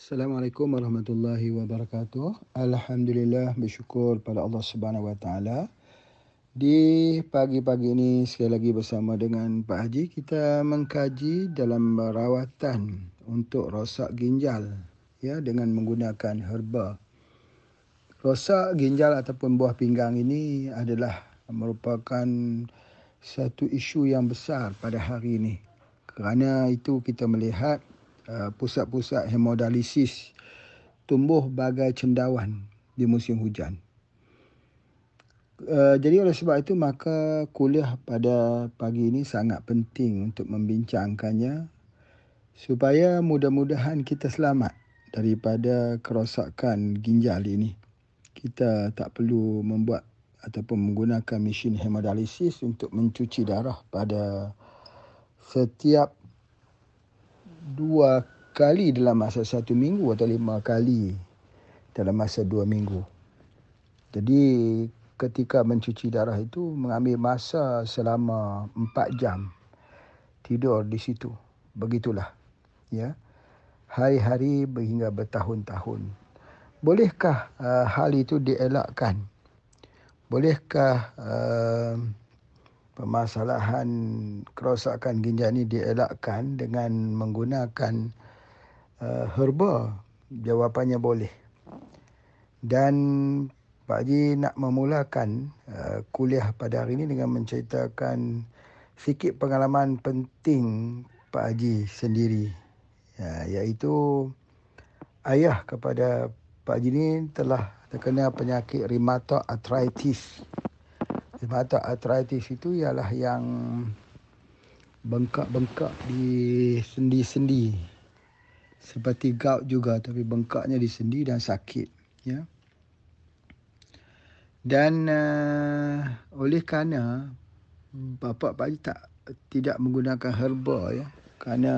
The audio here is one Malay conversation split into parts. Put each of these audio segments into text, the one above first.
Assalamualaikum warahmatullahi wabarakatuh. Alhamdulillah bersyukur pada Allah Subhanahu wa taala. Di pagi-pagi ini sekali lagi bersama dengan Pak Haji kita mengkaji dalam rawatan untuk rosak ginjal ya dengan menggunakan herba. Rosak ginjal ataupun buah pinggang ini adalah merupakan satu isu yang besar pada hari ini. Kerana itu kita melihat pusat-pusat hemodialisis tumbuh bagai cendawan di musim hujan. Uh, jadi oleh sebab itu maka kuliah pada pagi ini sangat penting untuk membincangkannya supaya mudah-mudahan kita selamat daripada kerosakan ginjal ini. Kita tak perlu membuat ataupun menggunakan mesin hemodialisis untuk mencuci darah pada setiap dua kali dalam masa satu minggu atau lima kali dalam masa dua minggu. Jadi ketika mencuci darah itu mengambil masa selama empat jam tidur di situ. Begitulah. Ya. Hari-hari hingga bertahun-tahun. Bolehkah uh, hal itu dielakkan? Bolehkah uh, permasalahan kerosakan ginjal ini dielakkan dengan menggunakan uh, herba? Jawapannya boleh. Dan Pak Haji nak memulakan uh, kuliah pada hari ini dengan menceritakan sikit pengalaman penting Pak Haji sendiri. Ya, iaitu ayah kepada Pak Haji ini telah terkena penyakit rheumatoid arthritis mata arthritis itu ialah yang bengkak-bengkak di sendi-sendi. Seperti gout juga tapi bengkaknya di sendi dan sakit ya. Dan uh, oleh kerana bapa Haji tak tidak menggunakan herba ya. Kerana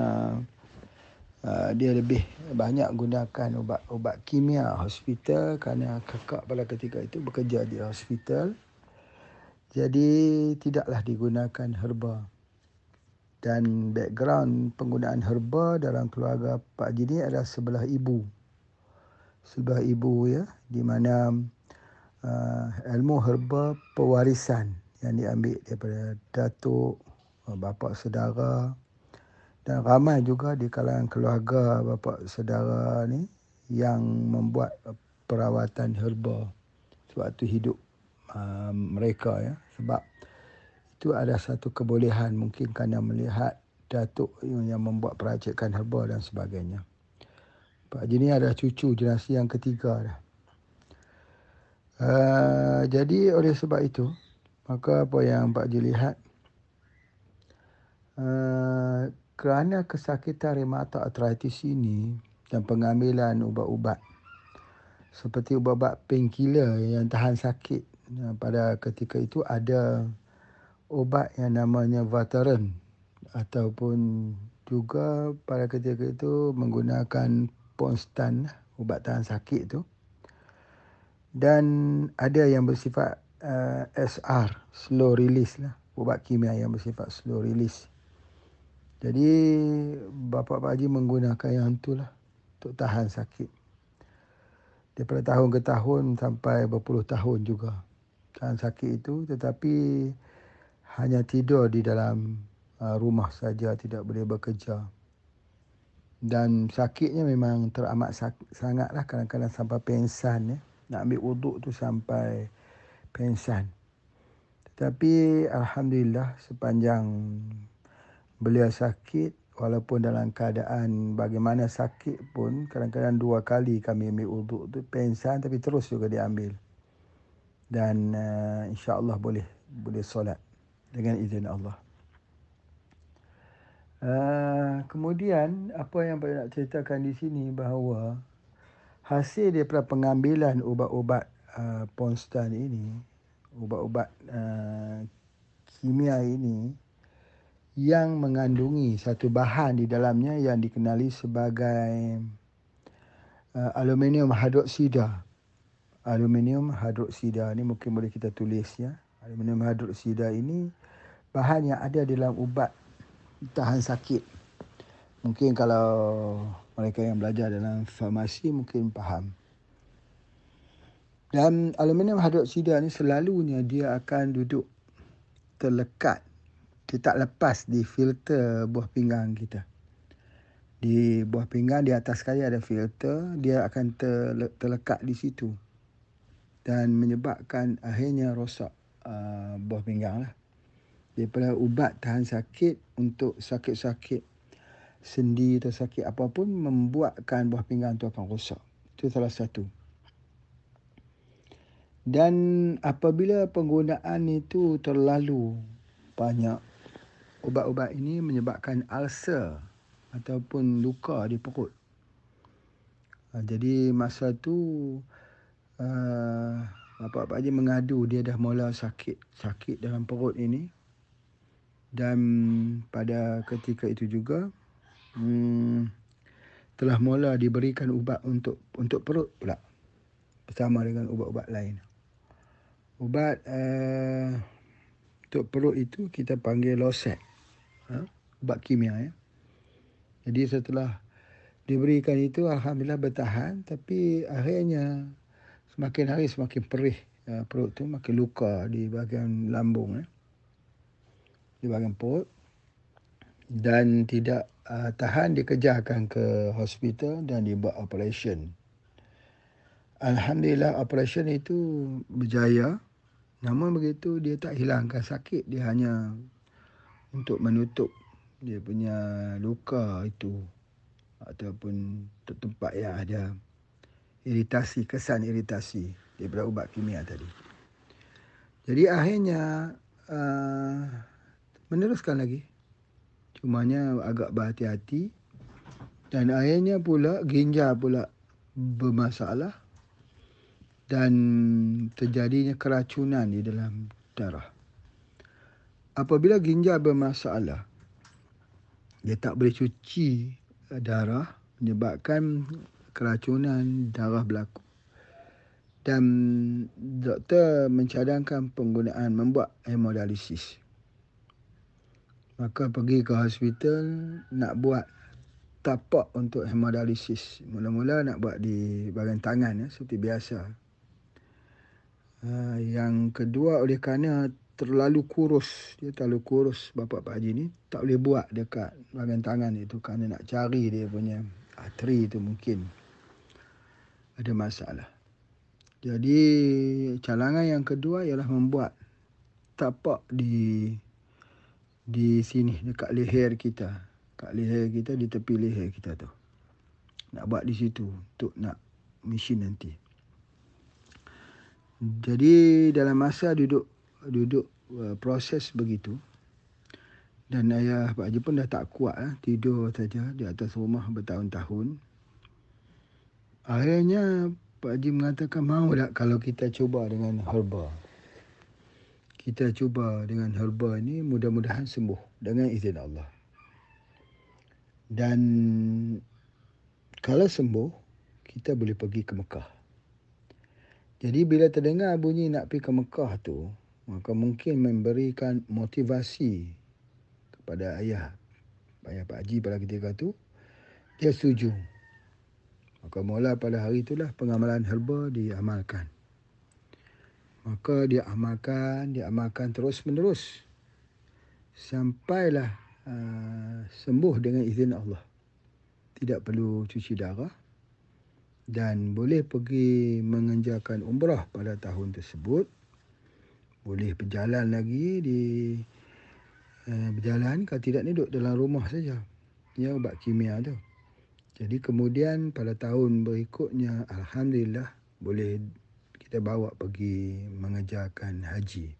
uh, dia lebih banyak gunakan ubat-ubat kimia hospital. Kerana kakak pada ketika itu bekerja di hospital jadi tidaklah digunakan herba. Dan background penggunaan herba dalam keluarga Pak Haji ni adalah sebelah ibu. Sebelah ibu ya, di mana uh, ilmu herba pewarisan yang diambil daripada datuk, uh, bapa saudara dan ramai juga di kalangan keluarga bapa saudara ni yang membuat perawatan herba sewaktu hidup uh, mereka ya sebab itu ada satu kebolehan mungkin kerana melihat datuk yang membuat peracikan herba dan sebagainya. Pak Haji ni ada cucu generasi yang ketiga dah. Uh, jadi oleh sebab itu maka apa yang Pak Haji lihat uh, kerana kesakitan rheumatoid arthritis ini dan pengambilan ubat-ubat seperti ubat-ubat painkiller yang tahan sakit pada ketika itu ada obat yang namanya Vataran ataupun juga pada ketika itu menggunakan Ponstan ubat tahan sakit tu. Dan ada yang bersifat uh, SR slow release lah. Ubat kimia yang bersifat slow release. Jadi bapa Pak Haji menggunakan yang tu lah untuk tahan sakit. Daripada tahun ke tahun sampai berpuluh tahun juga tahan sakit itu tetapi hanya tidur di dalam uh, rumah saja tidak boleh bekerja. Dan sakitnya memang teramat sangatlah kadang-kadang sampai pensan ya. Nak ambil wuduk tu sampai pensan tetapi alhamdulillah sepanjang beliau sakit walaupun dalam keadaan bagaimana sakit pun kadang-kadang dua kali kami ambil wuduk tu pensan tapi terus juga diambil dan uh, insya-Allah boleh boleh solat dengan izin Allah. Uh, kemudian apa yang saya nak ceritakan di sini bahawa hasil daripada pengambilan ubat-ubat uh, Ponstan ini, ubat-ubat uh, kimia ini yang mengandungi satu bahan di dalamnya yang dikenali sebagai uh, aluminium hidroksida aluminium hidroksida ni mungkin boleh kita tulis ya. Aluminium hidroksida ini bahan yang ada dalam ubat tahan sakit. Mungkin kalau Mereka yang belajar dalam farmasi mungkin faham. Dan aluminium hidroksida ni selalunya dia akan duduk terlekat. Dia tak lepas di filter buah pinggang kita. Di buah pinggang di atas sekali ada filter, dia akan terlekat di situ. Dan menyebabkan akhirnya rosak uh, buah pinggang lah. Daripada ubat tahan sakit untuk sakit-sakit sendi atau sakit apapun membuatkan buah pinggang tu akan rosak. Itu salah satu. Dan apabila penggunaan itu terlalu banyak, ubat-ubat ini menyebabkan ulcer ataupun luka di perut. Ha, jadi masa tu uh, Bapak Pak Haji mengadu dia dah mula sakit, sakit dalam perut ini. Dan pada ketika itu juga hmm, telah mula diberikan ubat untuk untuk perut pula bersama dengan ubat-ubat lain. Ubat uh, untuk perut itu kita panggil Losec. Ha? Ubat kimia ya. Jadi setelah diberikan itu alhamdulillah bertahan tapi akhirnya semakin hari semakin perih uh, perut tu makin luka di bahagian lambung ya. Di bahagian perut dan tidak uh, tahan dikejarkan ke hospital dan dibuat operation. Alhamdulillah operation itu berjaya. Namun begitu dia tak hilangkan sakit. Dia hanya untuk menutup dia punya luka itu. Ataupun tempat yang ada iritasi, kesan iritasi daripada ubat kimia tadi. Jadi akhirnya uh, meneruskan lagi. Cumanya agak berhati-hati. Dan akhirnya pula ginjal pula bermasalah dan terjadinya keracunan di dalam darah. Apabila ginjal bermasalah, dia tak boleh cuci darah menyebabkan keracunan darah berlaku. Dan doktor mencadangkan penggunaan membuat hemodialisis. Maka pergi ke hospital nak buat tapak untuk hemodialisis. Mula-mula nak buat di bahagian tangan ya, seperti biasa. Uh, yang kedua oleh kerana terlalu kurus dia terlalu kurus bapa Pak Haji ni tak boleh buat dekat bahagian tangan itu kerana nak cari dia punya arteri itu mungkin ada masalah. Jadi calangan yang kedua ialah membuat tapak di di sini dekat leher kita. Kat leher kita di tepi leher kita tu. Nak buat di situ untuk nak mesin nanti. Jadi dalam masa duduk duduk uh, proses begitu dan ayah Pak Haji pun dah tak kuat eh, tidur saja di atas rumah bertahun-tahun. Akhirnya Pak Haji mengatakan mahu tak kalau kita cuba dengan herba. Kita cuba dengan herba ini mudah-mudahan sembuh dengan izin Allah. Dan kalau sembuh, kita boleh pergi ke Mekah. Jadi bila terdengar bunyi nak pergi ke Mekah tu, maka mungkin memberikan motivasi kepada ayah, ayah Pak Haji pada ketika tu, dia setuju. Maka mula pada hari itulah pengamalan herba diamalkan. Maka dia amalkan, dia amalkan terus menerus. Sampailah uh, sembuh dengan izin Allah. Tidak perlu cuci darah dan boleh pergi mengenjakan umrah pada tahun tersebut boleh berjalan lagi di uh, berjalan kalau tidak ni duduk dalam rumah saja ya ubat kimia tu jadi kemudian pada tahun berikutnya alhamdulillah boleh kita bawa pergi mengejarkan haji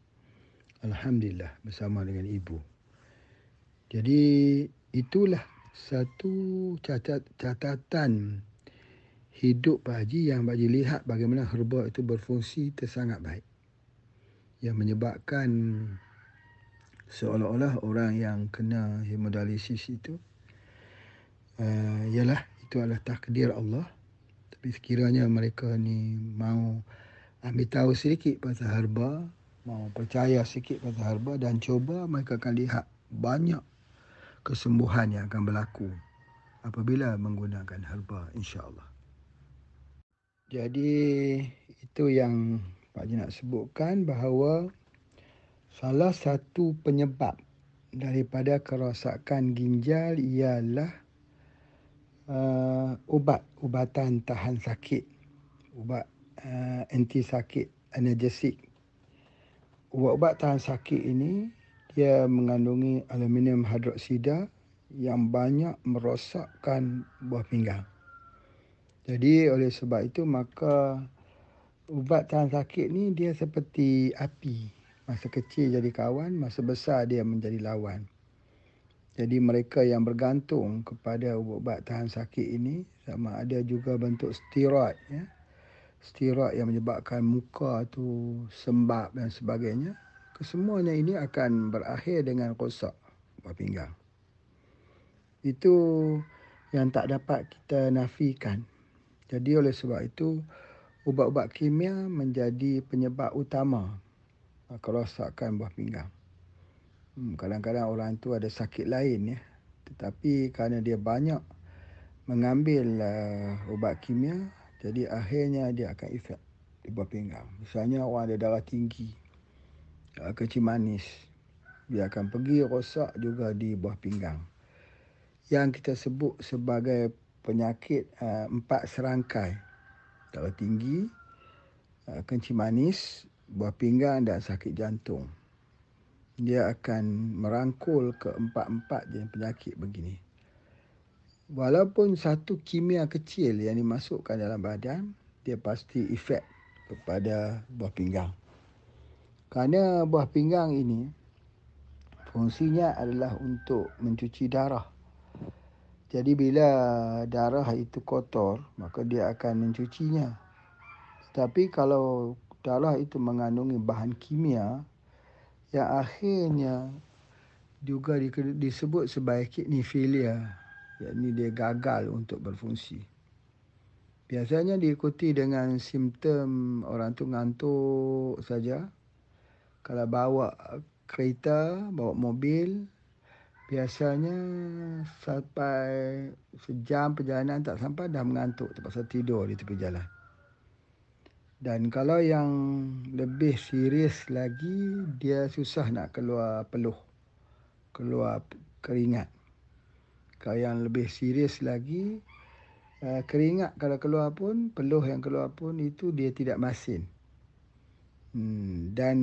alhamdulillah bersama dengan ibu jadi itulah satu catatan hidup Pak Haji yang Pak Haji lihat bagaimana herba itu berfungsi tersangat baik. Yang menyebabkan seolah-olah orang yang kena hemodialisis itu uh, ialah itu adalah takdir Allah. Tapi sekiranya mereka ni mau ambil tahu sedikit pasal herba, mau percaya sikit pasal herba dan cuba mereka akan lihat banyak kesembuhan yang akan berlaku apabila menggunakan herba insya-Allah. Jadi itu yang Pak Haji nak sebutkan bahawa salah satu penyebab daripada kerosakan ginjal ialah uh, ubat ubatan tahan sakit ubat uh, anti sakit analgesik ubat-ubat tahan sakit ini dia mengandungi aluminium hidroksida yang banyak merosakkan buah pinggang jadi oleh sebab itu maka ubat tahan sakit ni dia seperti api. Masa kecil jadi kawan, masa besar dia menjadi lawan. Jadi mereka yang bergantung kepada ubat-ubat tahan sakit ini sama ada juga bentuk steroid ya. Steroid yang menyebabkan muka tu sembab dan sebagainya. Kesemuanya ini akan berakhir dengan rosak buah pinggang. Itu yang tak dapat kita nafikan. Jadi oleh sebab itu ubat-ubat kimia menjadi penyebab utama kerosakan buah pinggang. Hmm, kadang-kadang orang tu ada sakit lain ya. Tetapi kerana dia banyak mengambil uh, ubat kimia, jadi akhirnya dia akan efek di buah pinggang. Misalnya orang ada darah tinggi, uh, kencing manis, dia akan pergi rosak juga di buah pinggang. Yang kita sebut sebagai penyakit uh, empat serangkai darah tinggi, uh, kencing manis, buah pinggang dan sakit jantung. Dia akan merangkul ke empat-empat jenis penyakit begini. Walaupun satu kimia kecil yang dimasukkan dalam badan, dia pasti efek kepada buah pinggang. Kerana buah pinggang ini fungsinya adalah untuk mencuci darah. Jadi bila darah itu kotor, maka dia akan mencucinya. Tapi kalau darah itu mengandungi bahan kimia yang akhirnya juga disebut sebagai kidney failure, yakni dia gagal untuk berfungsi. Biasanya diikuti dengan simptom orang tu ngantuk saja. Kalau bawa kereta, bawa mobil, biasanya sampai sejam perjalanan tak sampai dah mengantuk terpaksa tidur di tepi jalan. Dan kalau yang lebih serius lagi dia susah nak keluar peluh. Keluar keringat. Kalau yang lebih serius lagi eh, keringat kalau keluar pun peluh yang keluar pun itu dia tidak masin. Hmm, dan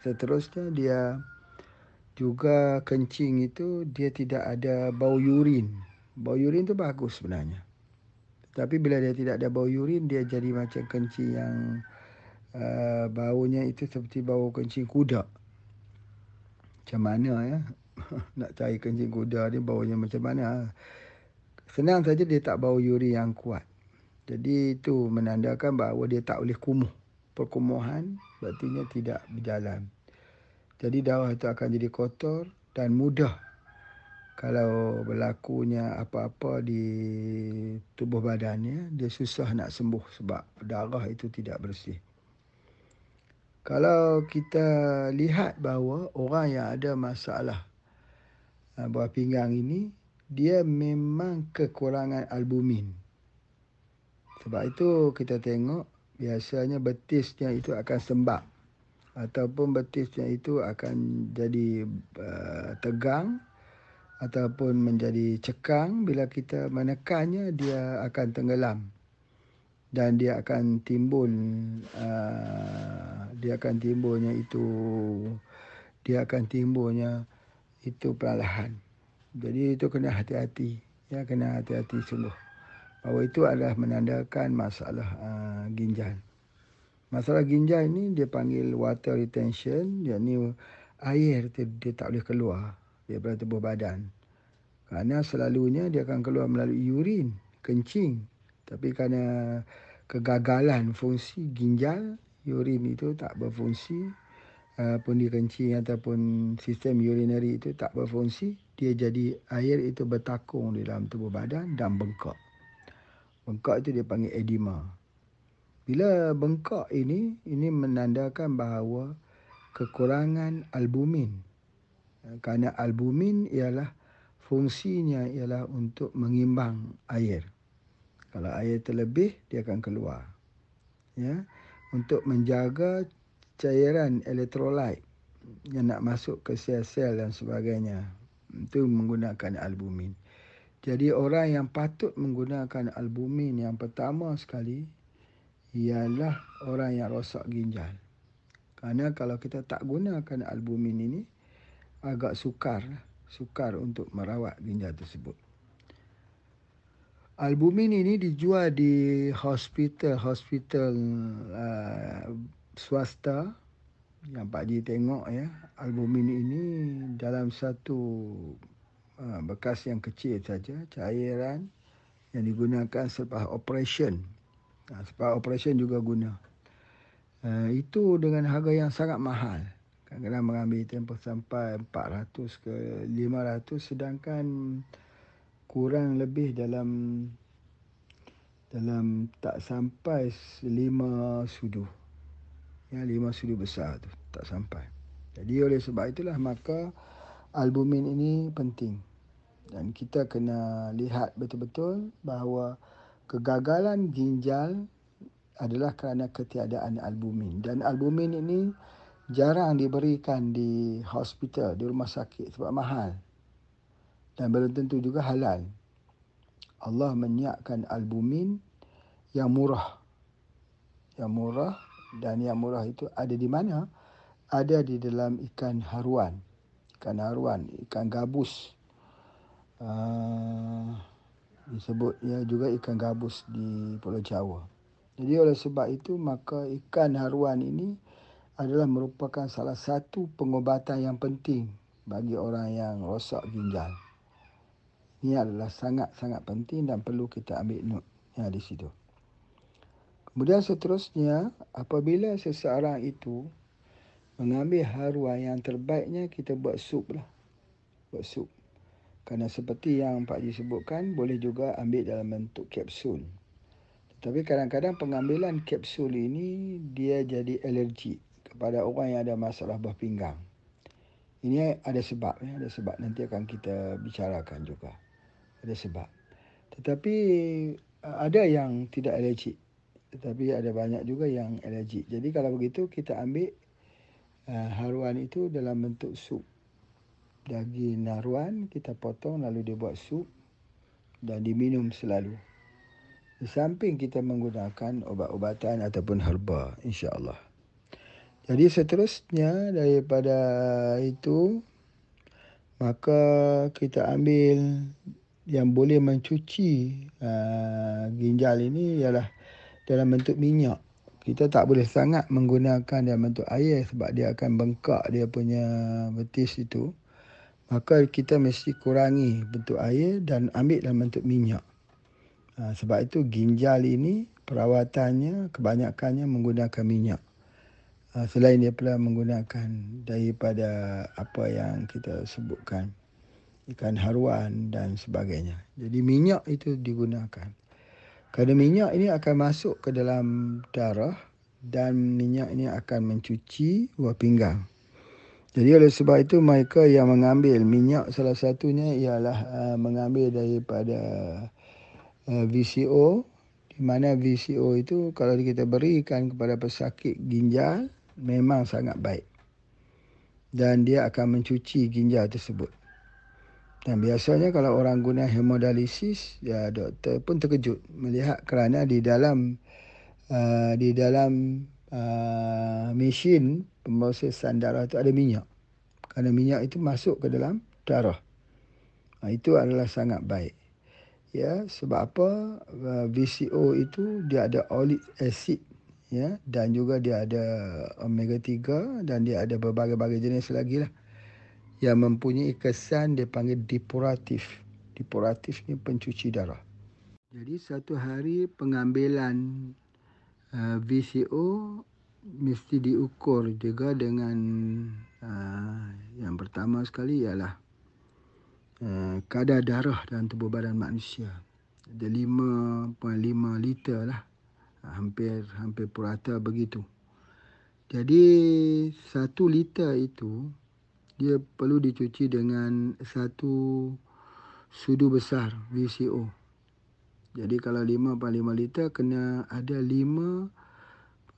seterusnya dia juga kencing itu dia tidak ada bau urin. Bau urin itu bagus sebenarnya. Tapi bila dia tidak ada bau urin dia jadi macam kencing yang uh, baunya itu seperti bau kencing kuda. Macam mana ya? Nak cari kencing kuda ni baunya macam mana? Senang saja dia tak bau urin yang kuat. Jadi itu menandakan bahawa dia tak boleh kumuh. Perkumuhan berarti tidak berjalan. Jadi darah itu akan jadi kotor dan mudah kalau berlakunya apa-apa di tubuh badannya, dia susah nak sembuh sebab darah itu tidak bersih. Kalau kita lihat bahawa orang yang ada masalah uh, buah pinggang ini, dia memang kekurangan albumin. Sebab itu kita tengok biasanya betisnya itu akan sembab ataupun betisnya itu akan jadi uh, tegang ataupun menjadi cekang bila kita menekannya dia akan tenggelam. Dan dia akan timbul uh, dia akan timbulnya itu dia akan timbulnya itu perlahan. Jadi itu kena hati-hati. Ya kena hati-hati sungguh. Bahawa itu adalah menandakan masalah uh, ginjal. Masalah ginjal ini dia panggil water retention, yakni air dia, dia tak boleh keluar daripada tubuh badan. Kerana selalunya dia akan keluar melalui urin, kencing. Tapi kerana kegagalan fungsi ginjal, urin itu tak berfungsi, uh, pun dia kencing ataupun sistem urinary itu tak berfungsi, dia jadi air itu bertakung di dalam tubuh badan dan bengkak. Bengkak itu dia panggil edema. Bila bengkak ini, ini menandakan bahawa kekurangan albumin. Kerana albumin ialah fungsinya ialah untuk mengimbang air. Kalau air terlebih dia akan keluar. Ya. Untuk menjaga cairan elektrolit yang nak masuk ke sel-sel dan sebagainya. Itu menggunakan albumin. Jadi orang yang patut menggunakan albumin yang pertama sekali ialah orang yang rosak ginjal. Kerana kalau kita tak gunakan albumin ini agak sukar sukar untuk merawat ginjal tersebut. Albumin ini dijual di hospital-hospital uh, swasta yang Pak Ji tengok ya. Albumin ini dalam satu uh, bekas yang kecil saja, cairan yang digunakan selepas operation. Nah, selepas operation juga guna. Uh, itu dengan harga yang sangat mahal kadang-kadang mengambil tempoh sampai 400 ke 500 sedangkan kurang lebih dalam dalam tak sampai 5 sudu. Ya 5 sudu besar tu tak sampai. Jadi oleh sebab itulah maka albumin ini penting. Dan kita kena lihat betul-betul bahawa kegagalan ginjal adalah kerana ketiadaan albumin dan albumin ini jarang diberikan di hospital, di rumah sakit sebab mahal. Dan belum tentu juga halal. Allah menyiapkan albumin yang murah. Yang murah dan yang murah itu ada di mana? Ada di dalam ikan haruan. Ikan haruan, ikan gabus. Uh, disebutnya juga ikan gabus di Pulau Jawa. Jadi oleh sebab itu maka ikan haruan ini adalah merupakan salah satu pengobatan yang penting bagi orang yang rosak ginjal. Ini adalah sangat-sangat penting dan perlu kita ambil note yang di situ. Kemudian seterusnya, apabila seseorang itu mengambil haruan yang terbaiknya, kita buat sup lah. Buat sup. Kerana seperti yang Pak Ji sebutkan, boleh juga ambil dalam bentuk kapsul. Tetapi kadang-kadang pengambilan kapsul ini, dia jadi alergik kepada orang yang ada masalah buah pinggang. Ini ada sebab ya, ada sebab nanti akan kita bicarakan juga. Ada sebab. Tetapi uh, ada yang tidak alergik. Tetapi ada banyak juga yang alergik. Jadi kalau begitu kita ambil uh, haruan itu dalam bentuk sup. Daging haruan kita potong lalu dibuat sup dan diminum selalu. Di samping kita menggunakan obat-obatan ataupun herba insya-Allah. Jadi seterusnya daripada itu maka kita ambil yang boleh mencuci uh, ginjal ini ialah dalam bentuk minyak. Kita tak boleh sangat menggunakan dalam bentuk air sebab dia akan bengkak dia punya betis itu. Maka kita mesti kurangi bentuk air dan ambil dalam bentuk minyak. Uh, sebab itu ginjal ini perawatannya kebanyakannya menggunakan minyak. Ah, selain pula menggunakan daripada apa yang kita sebutkan ikan haruan dan sebagainya. Jadi minyak itu digunakan. Kerana minyak ini akan masuk ke dalam darah dan minyak ini akan mencuci buah pinggang. Jadi oleh sebab itu mereka yang mengambil minyak salah satunya ialah uh, mengambil daripada uh, VCO di mana VCO itu kalau kita berikan kepada pesakit ginjal memang sangat baik. Dan dia akan mencuci ginjal tersebut. Dan biasanya kalau orang guna hemodialisis, ya doktor pun terkejut melihat kerana di dalam uh, di dalam uh, mesin pemrosesan darah itu ada minyak. Kerana minyak itu masuk ke dalam darah. Nah, itu adalah sangat baik. Ya, sebab apa? Uh, VCO itu dia ada oleic acid ya dan juga dia ada omega 3 dan dia ada berbagai-bagai jenis lagi lah. Yang mempunyai kesan dia panggil depuratif. Depuratif ni pencuci darah. Jadi satu hari pengambilan uh, VCO mesti diukur juga dengan uh, yang pertama sekali ialah uh, kadar darah dalam tubuh badan manusia. Ada 5.5 liter lah hampir hampir purata begitu. Jadi satu liter itu dia perlu dicuci dengan satu sudu besar VCO. Jadi kalau 5 per 5 liter kena ada 5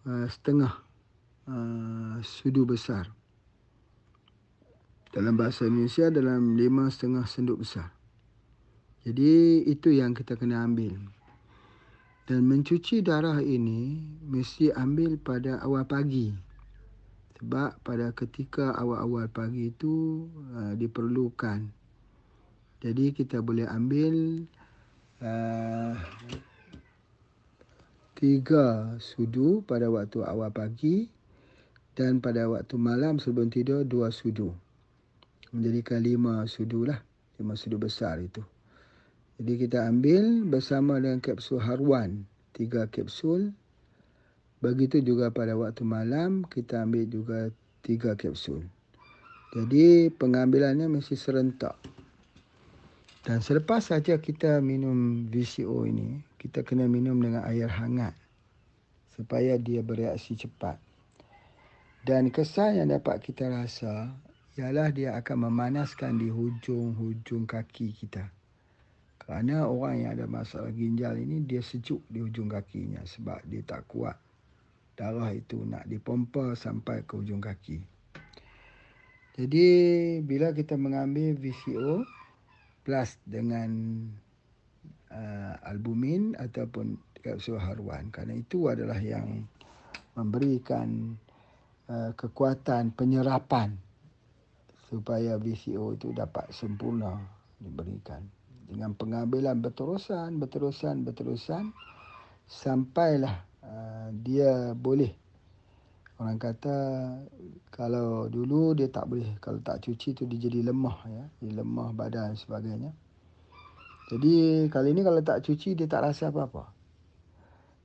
uh, setengah uh, sudu besar. Dalam bahasa Indonesia dalam 5 setengah senduk besar. Jadi itu yang kita kena ambil. Dan mencuci darah ini mesti ambil pada awal pagi. Sebab pada ketika awal-awal pagi itu uh, diperlukan. Jadi kita boleh ambil Uh, tiga sudu pada waktu awal pagi dan pada waktu malam sebelum tidur dua sudu. Menjadikan lima sudu lah. Lima sudu besar itu. Jadi kita ambil bersama dengan kapsul haruan. Tiga kapsul. Begitu juga pada waktu malam kita ambil juga tiga kapsul. Jadi pengambilannya mesti serentak. Dan selepas saja kita minum VCO ini, kita kena minum dengan air hangat supaya dia bereaksi cepat. Dan kesan yang dapat kita rasa ialah dia akan memanaskan di hujung-hujung kaki kita. Kerana orang yang ada masalah ginjal ini dia sejuk di hujung kakinya sebab dia tak kuat. Darah itu nak dipompa sampai ke hujung kaki. Jadi bila kita mengambil VCO, plus dengan uh, albumin ataupun kapsul haruan. Kerana itu adalah yang memberikan uh, kekuatan penyerapan supaya VCO itu dapat sempurna diberikan dengan pengambilan berterusan berterusan berterusan sampailah uh, dia boleh Orang kata kalau dulu dia tak boleh kalau tak cuci tu dia jadi lemah ya, dia lemah badan sebagainya. Jadi kali ini kalau tak cuci dia tak rasa apa-apa.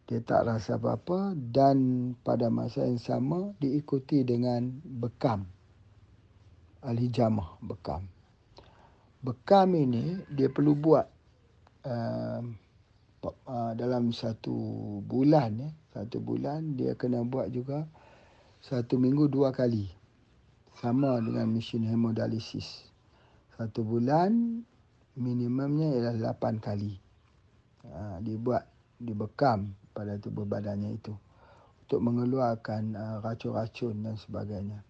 Dia tak rasa apa-apa dan pada masa yang sama diikuti dengan bekam. Al-hijamah bekam. Bekam ini dia perlu buat uh, uh, dalam satu bulan ya. Satu bulan dia kena buat juga satu minggu dua kali. Sama dengan mesin hemodialisis. Satu bulan minimumnya ialah lapan kali. Ha, dibuat, dibekam pada tubuh badannya itu. Untuk mengeluarkan uh, racun-racun dan sebagainya.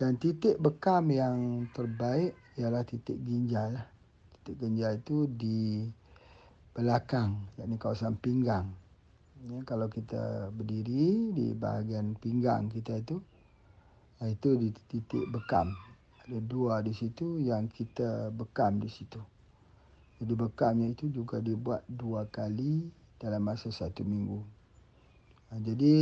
Dan titik bekam yang terbaik ialah titik ginjal. Titik ginjal itu di belakang, yakni kawasan pinggang. Ya, kalau kita berdiri di bahagian pinggang kita itu, itu di titik bekam. Ada dua di situ yang kita bekam di situ. Jadi bekamnya itu juga dibuat dua kali dalam masa satu minggu. Ah, jadi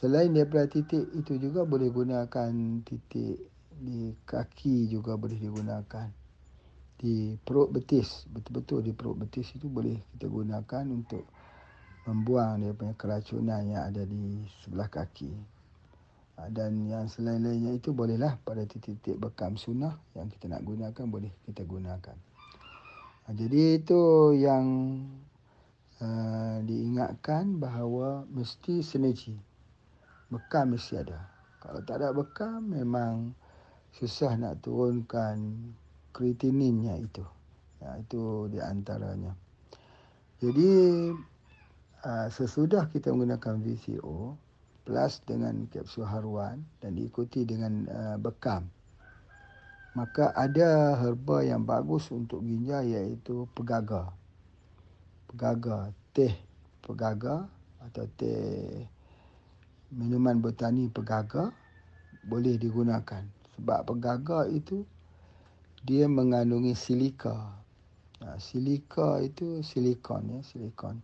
selain daripada titik itu juga boleh gunakan titik di kaki juga boleh digunakan. Di perut betis, betul-betul di perut betis itu boleh kita gunakan untuk membuang dia punya keracunan yang ada di sebelah kaki. Ha, dan yang selain-lainnya itu bolehlah pada titik-titik bekam sunnah yang kita nak gunakan boleh kita gunakan. Ha, jadi itu yang uh, diingatkan bahawa mesti sinergi. Bekam mesti ada. Kalau tak ada bekam memang susah nak turunkan kreatininnya itu. Ya, itu di antaranya. Jadi Ah, sesudah kita menggunakan VCO plus dengan kapsul haruan dan diikuti dengan uh, bekam maka ada herba yang bagus untuk ginjal iaitu pegaga pegaga teh pegaga atau teh minuman botani pegaga boleh digunakan sebab pegaga itu dia mengandungi silika nah, silika itu silikon ya silikon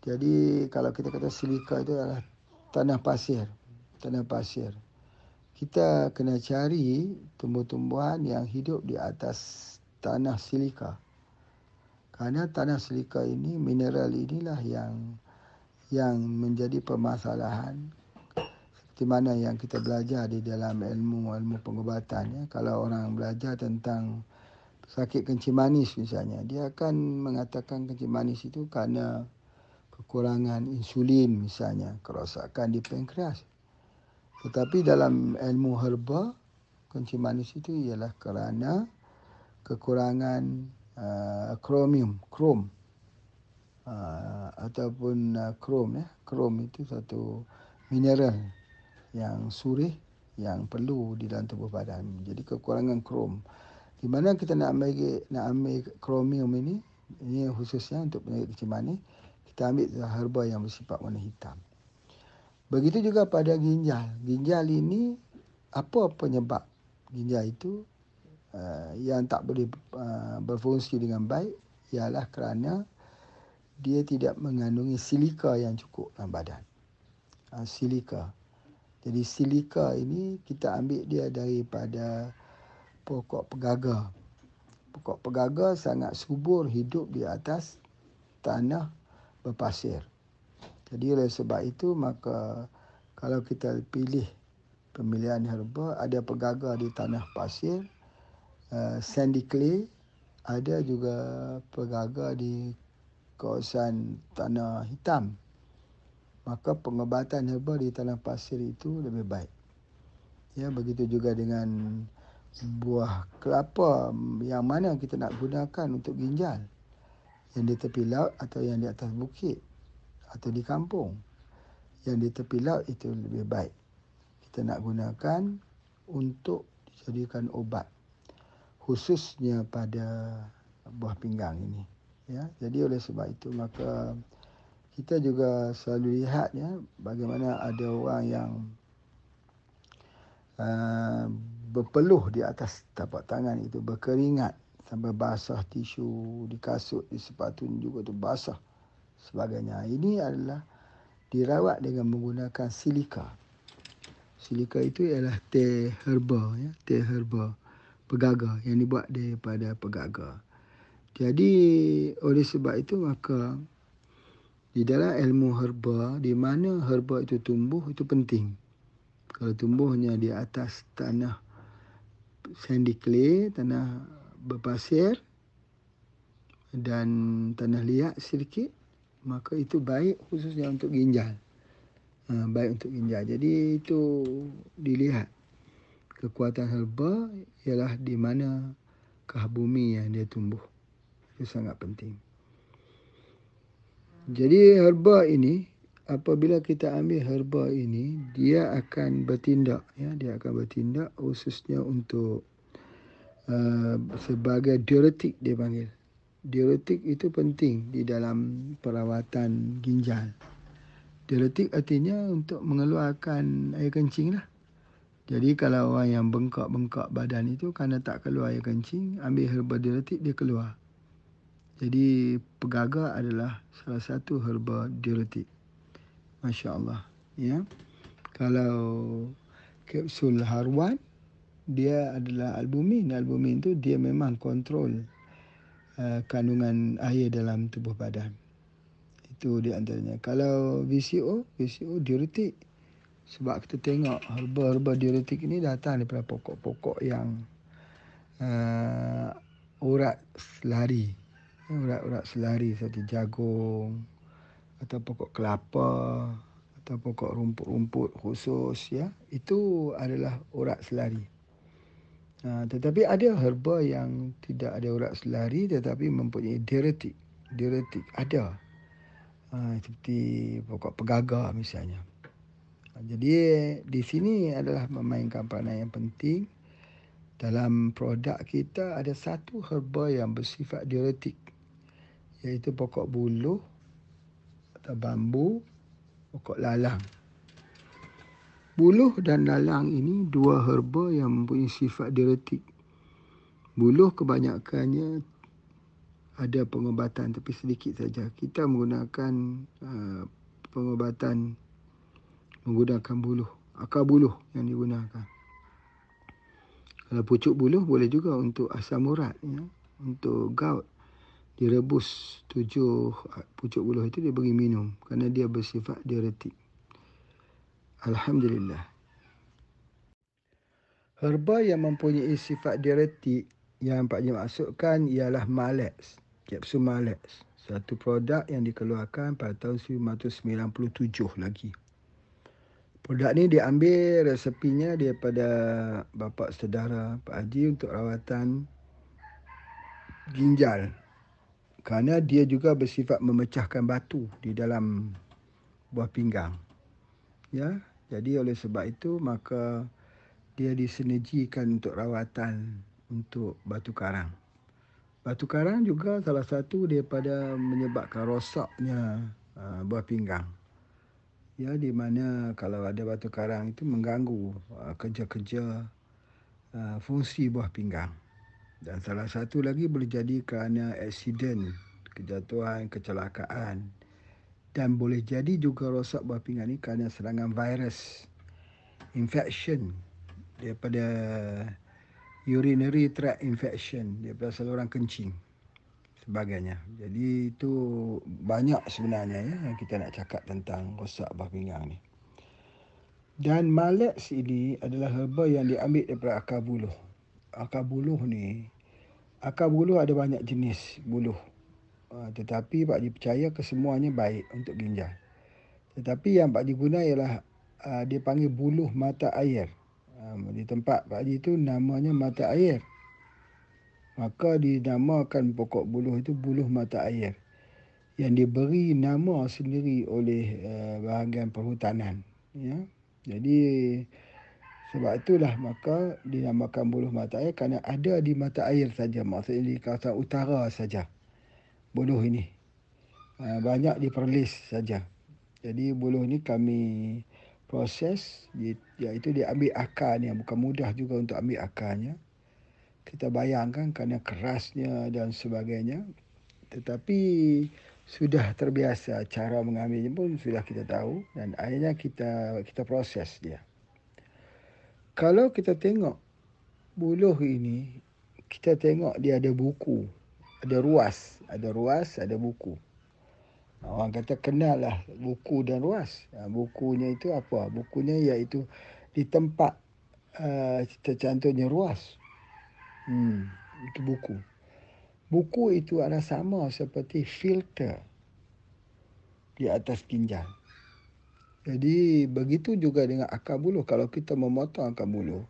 jadi kalau kita kata silika itu adalah tanah pasir, tanah pasir. Kita kena cari tumbuh-tumbuhan yang hidup di atas tanah silika. Karena tanah silika ini, mineral inilah yang yang menjadi permasalahan seperti mana yang kita belajar di dalam ilmu-ilmu pengobatan. Ya. Kalau orang belajar tentang sakit kencing manis misalnya, dia akan mengatakan kencing manis itu karena kekurangan insulin misalnya, kerosakan di pankreas. Tetapi dalam ilmu herba, kencing manis itu ialah kerana kekurangan uh, kromium, krom uh, ataupun uh, krom ya. Krom itu satu mineral yang surih yang perlu di dalam tubuh badan. Jadi kekurangan krom. Di mana kita nak ambil nak ambil kromium ini ini khususnya untuk penyakit kecil manis kita ambil herba yang bersifat warna hitam. Begitu juga pada ginjal. Ginjal ini apa penyebab ginjal itu uh, yang tak boleh uh, berfungsi dengan baik ialah kerana dia tidak mengandungi silika yang cukup dalam badan. Uh, silika. Jadi silika ini kita ambil dia daripada pokok pegaga. Pokok pegaga sangat subur hidup di atas tanah berpasir. Jadi oleh sebab itu maka kalau kita pilih pemilihan herba ada pegaga di tanah pasir, uh, sandy clay, ada juga pegaga di kawasan tanah hitam. Maka pengobatan herba di tanah pasir itu lebih baik. Ya begitu juga dengan buah kelapa yang mana kita nak gunakan untuk ginjal yang di tepi laut atau yang di atas bukit atau di kampung yang di tepi laut itu lebih baik. Kita nak gunakan untuk dijadikan obat khususnya pada buah pinggang ini. Ya, jadi oleh sebab itu maka kita juga selalu lihat ya bagaimana ada orang yang uh, berpeluh di atas tapak tangan itu berkeringat sampai basah tisu di kasut di sepatu juga tu basah sebagainya. Ini adalah dirawat dengan menggunakan silika. Silika itu ialah teh herba, ya, teh herba pegaga yang dibuat daripada pegaga. Jadi oleh sebab itu maka di dalam ilmu herba di mana herba itu tumbuh itu penting. Kalau tumbuhnya di atas tanah sandy clay, tanah berpasir dan tanah liat sedikit, maka itu baik khususnya untuk ginjal. Ha, baik untuk ginjal. Jadi itu dilihat. Kekuatan herba ialah di mana kah bumi yang dia tumbuh. Itu sangat penting. Jadi herba ini, apabila kita ambil herba ini, dia akan bertindak. ya Dia akan bertindak khususnya untuk uh, sebagai diuretik dia panggil diuretik itu penting di dalam perawatan ginjal. Diuretik artinya untuk mengeluarkan air kencing lah. Jadi kalau orang yang bengkak-bengkak badan itu kerana tak keluar air kencing, ambil herba diuretik dia keluar. Jadi pegaga adalah salah satu herba diuretik. Masya Allah. Ya. Kalau kapsul harwan, dia adalah albumin. Albumin itu dia memang kontrol Uh, kandungan air dalam tubuh badan. Itu di antaranya. Kalau VCO, VCO diuretik. Sebab kita tengok herba-herba diuretik ini datang daripada pokok-pokok yang uh, urat selari. Urat-urat selari seperti jagung atau pokok kelapa atau pokok rumput-rumput khusus ya. Itu adalah urat selari. Ha, tetapi ada herba yang tidak ada urat selari tetapi mempunyai diuretik. Diuretik ada. Ha, seperti pokok pegaga misalnya. Ha, jadi di sini adalah memainkan peranan yang penting. Dalam produk kita ada satu herba yang bersifat diuretik. Iaitu pokok buluh atau bambu, pokok lalang. Buluh dan lalang ini dua herba yang mempunyai sifat diuretik. Buluh kebanyakannya ada pengobatan tapi sedikit saja. Kita menggunakan uh, pengobatan menggunakan buluh, akar buluh yang digunakan. Kalau pucuk buluh boleh juga untuk asam urat ya, untuk gout direbus tujuh pucuk buluh itu dia bagi minum kerana dia bersifat diuretik. Alhamdulillah. Herba yang mempunyai sifat diuretik yang Pak Jim masukkan ialah Malex, kapsul Malex. Satu produk yang dikeluarkan pada tahun 1997 lagi. Produk ni diambil resepinya daripada bapa saudara Pak Haji untuk rawatan ginjal kerana dia juga bersifat memecahkan batu di dalam buah pinggang. Ya, jadi oleh sebab itu maka dia disinergikan untuk rawatan untuk batu karang. Batu karang juga salah satu daripada menyebabkan rosaknya uh, buah pinggang. Ya, di mana kalau ada batu karang itu mengganggu uh, kerja-kerja uh, fungsi buah pinggang. Dan salah satu lagi boleh jadi kerana aksiden, kejatuhan, kecelakaan. Dan boleh jadi juga rosak buah pinggang ini kerana serangan virus, infection daripada urinary tract infection, daripada saluran kencing sebagainya. Jadi itu banyak sebenarnya ya yang kita nak cakap tentang rosak buah pinggang ni. Dan maleks ini adalah herba yang diambil daripada akar buluh akar buluh ni akar buluh ada banyak jenis buluh. Uh, tetapi Pak Haji percaya kesemuanya baik untuk ginjal. Tetapi yang Pak Haji guna ialah uh, dia panggil buluh mata air. Um, di tempat Pak Haji itu namanya mata air. Maka dinamakan pokok buluh itu buluh mata air. Yang diberi nama sendiri oleh uh, bahagian perhutanan ya. Jadi sebab itulah maka dinamakan buluh mata air kerana ada di mata air saja. Maksudnya di kawasan utara saja. Buluh ini. Ha, banyak di Perlis saja. Jadi buluh ini kami proses. Iaitu dia ambil akarnya. Bukan mudah juga untuk ambil akarnya. Kita bayangkan kerana kerasnya dan sebagainya. Tetapi sudah terbiasa cara mengambilnya pun sudah kita tahu. Dan akhirnya kita kita proses dia kalau kita tengok buluh ini, kita tengok dia ada buku, ada ruas, ada ruas, ada buku. Orang kata kenal lah buku dan ruas. Ha, bukunya itu apa? Bukunya iaitu di tempat uh, tercantumnya ruas. Hmm, itu buku. Buku itu adalah sama seperti filter di atas ginjal. Jadi begitu juga dengan akar buluh. Kalau kita memotong akar buluh,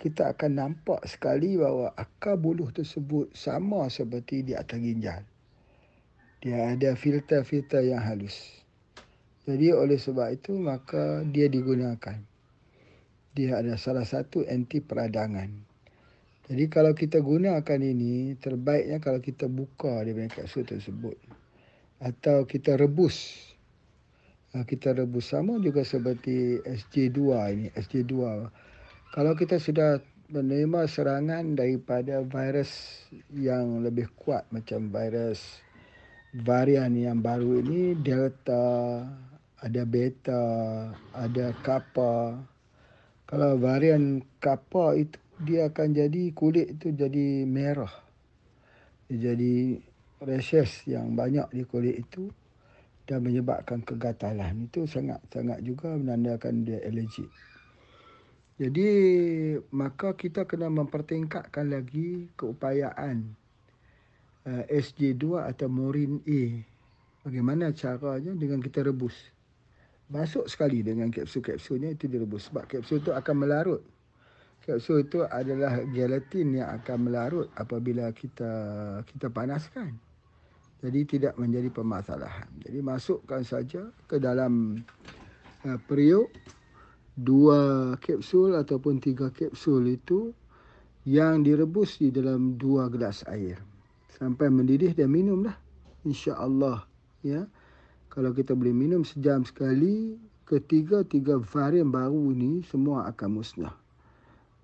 kita akan nampak sekali bahawa akar buluh tersebut sama seperti di atas ginjal. Dia ada filter-filter yang halus. Jadi oleh sebab itu maka dia digunakan. Dia ada salah satu anti peradangan. Jadi kalau kita gunakan ini, terbaiknya kalau kita buka dia punya kapsul tersebut. Atau kita rebus kita rebus sama juga seperti SJ2 ini SJ2 kalau kita sudah menerima serangan daripada virus yang lebih kuat macam virus varian yang baru ini delta ada beta ada kappa. Kalau varian kappa itu dia akan jadi kulit itu jadi merah. Dia jadi rashes yang banyak di kulit itu dan menyebabkan kegatalan itu sangat-sangat juga menandakan dia alergik. Jadi maka kita kena mempertingkatkan lagi keupayaan uh, eh, SJ2 atau Morin A. Bagaimana caranya dengan kita rebus. Masuk sekali dengan kapsul-kapsulnya itu direbus sebab kapsul itu akan melarut. Kapsul itu adalah gelatin yang akan melarut apabila kita kita panaskan. Jadi tidak menjadi permasalahan. Jadi masukkan saja ke dalam uh, periuk dua kapsul ataupun tiga kapsul itu yang direbus di dalam dua gelas air sampai mendidih dan minumlah insya-Allah ya. Kalau kita boleh minum sejam sekali, ketiga-tiga varian baru ini semua akan musnah.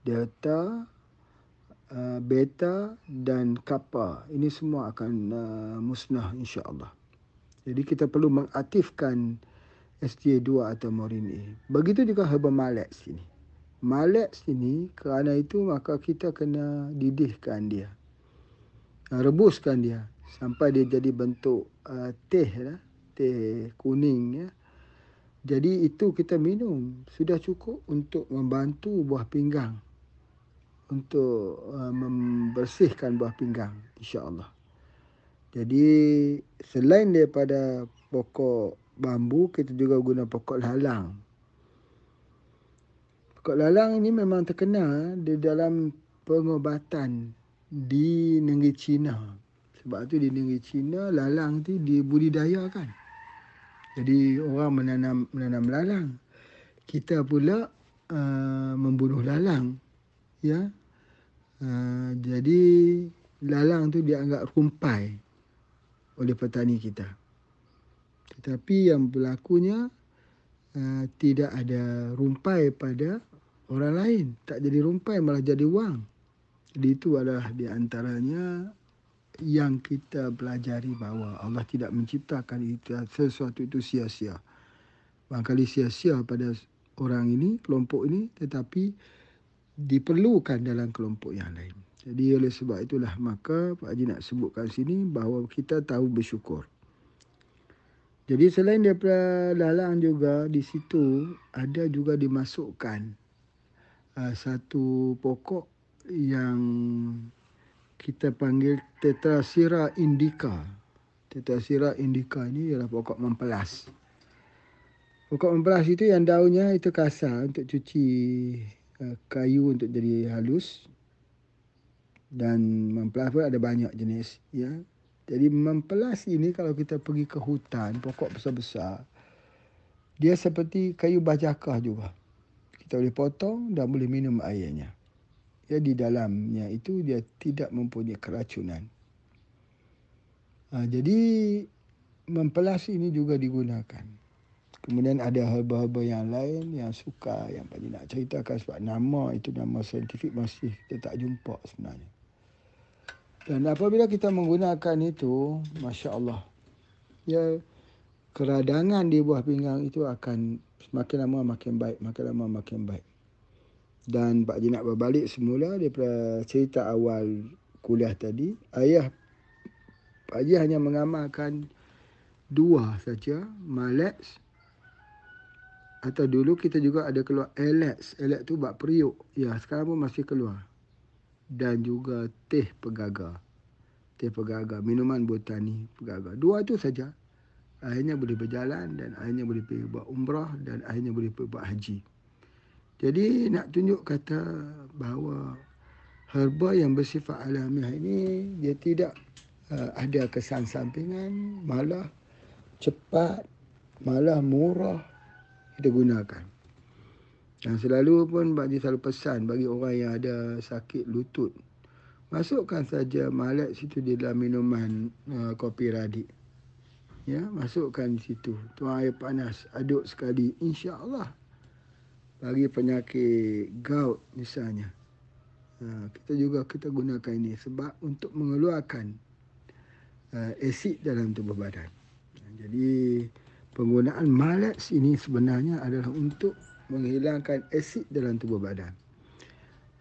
Delta, Uh, beta dan kappa ini semua akan uh, musnah insya-Allah. Jadi kita perlu mengaktifkan STA2 atau Morin A. Begitu juga herba Malex ini. Malex ini kerana itu maka kita kena didihkan dia. Uh, rebuskan dia sampai dia jadi bentuk uh, teh lah, teh kuning ya. Jadi itu kita minum sudah cukup untuk membantu buah pinggang untuk uh, membersihkan buah pinggang insya-Allah. Jadi selain daripada pokok bambu kita juga guna pokok lalang. Pokok lalang ini memang terkenal di dalam pengobatan di negeri Cina. Sebab tu di negeri Cina lalang tu dibudidayakan. Jadi orang menanam menanam lalang. Kita pula uh, membunuh lalang. Ya. Uh, jadi lalang tu dianggap rumpai oleh petani kita. Tetapi yang berlakunya uh, tidak ada rumpai pada orang lain. Tak jadi rumpai malah jadi wang. Jadi itu adalah di antaranya yang kita pelajari bahawa Allah tidak menciptakan itu sesuatu itu sia-sia. Barangkali sia-sia pada orang ini, kelompok ini tetapi diperlukan dalam kelompok yang lain. Jadi oleh sebab itulah maka Pak Haji nak sebutkan sini bahawa kita tahu bersyukur. Jadi selain daripada lalang juga di situ ada juga dimasukkan uh, satu pokok yang kita panggil Tetrasira indica. Tetrasira indica ini ialah pokok mempelas. Pokok mempelas itu yang daunnya itu kasar untuk cuci kayu untuk jadi halus dan mempelas pun ada banyak jenis ya. Jadi mempelas ini kalau kita pergi ke hutan pokok besar-besar dia seperti kayu bajakah juga. Kita boleh potong dan boleh minum airnya. Ya di dalamnya itu dia tidak mempunyai keracunan. Ha, jadi mempelas ini juga digunakan kemudian ada herba-herba yang lain yang suka yang banyak nak ceritakan sebab nama itu nama saintifik masih kita tak jumpa sebenarnya dan apabila kita menggunakan itu, Masya Allah, ya keradangan di buah pinggang itu akan semakin lama makin baik, makin lama makin baik. Dan Pak Haji nak berbalik semula daripada cerita awal kuliah tadi, ayah Pak Haji hanya mengamalkan dua saja, Malex atau dulu kita juga ada keluar Alex. Alex tu buat periuk. Ya, sekarang pun masih keluar dan juga teh pegaga. Teh pegaga, minuman botani pegaga. Dua itu saja. Akhirnya boleh berjalan dan akhirnya boleh pergi buat umrah dan akhirnya boleh pergi buat haji. Jadi nak tunjuk kata bahawa herba yang bersifat alamiah ini dia tidak uh, ada kesan sampingan, malah cepat, malah murah kita gunakan. Dan selalu pun Haji selalu pesan bagi orang yang ada sakit lutut. Masukkan saja malat situ di dalam minuman uh, kopi radik. Ya, masukkan situ. Tuang air panas, aduk sekali. InsyaAllah. Bagi penyakit gout misalnya. Uh, kita juga kita gunakan ini sebab untuk mengeluarkan uh, asid dalam tubuh badan. Jadi penggunaan malat ini sebenarnya adalah untuk menghilangkan asid dalam tubuh badan.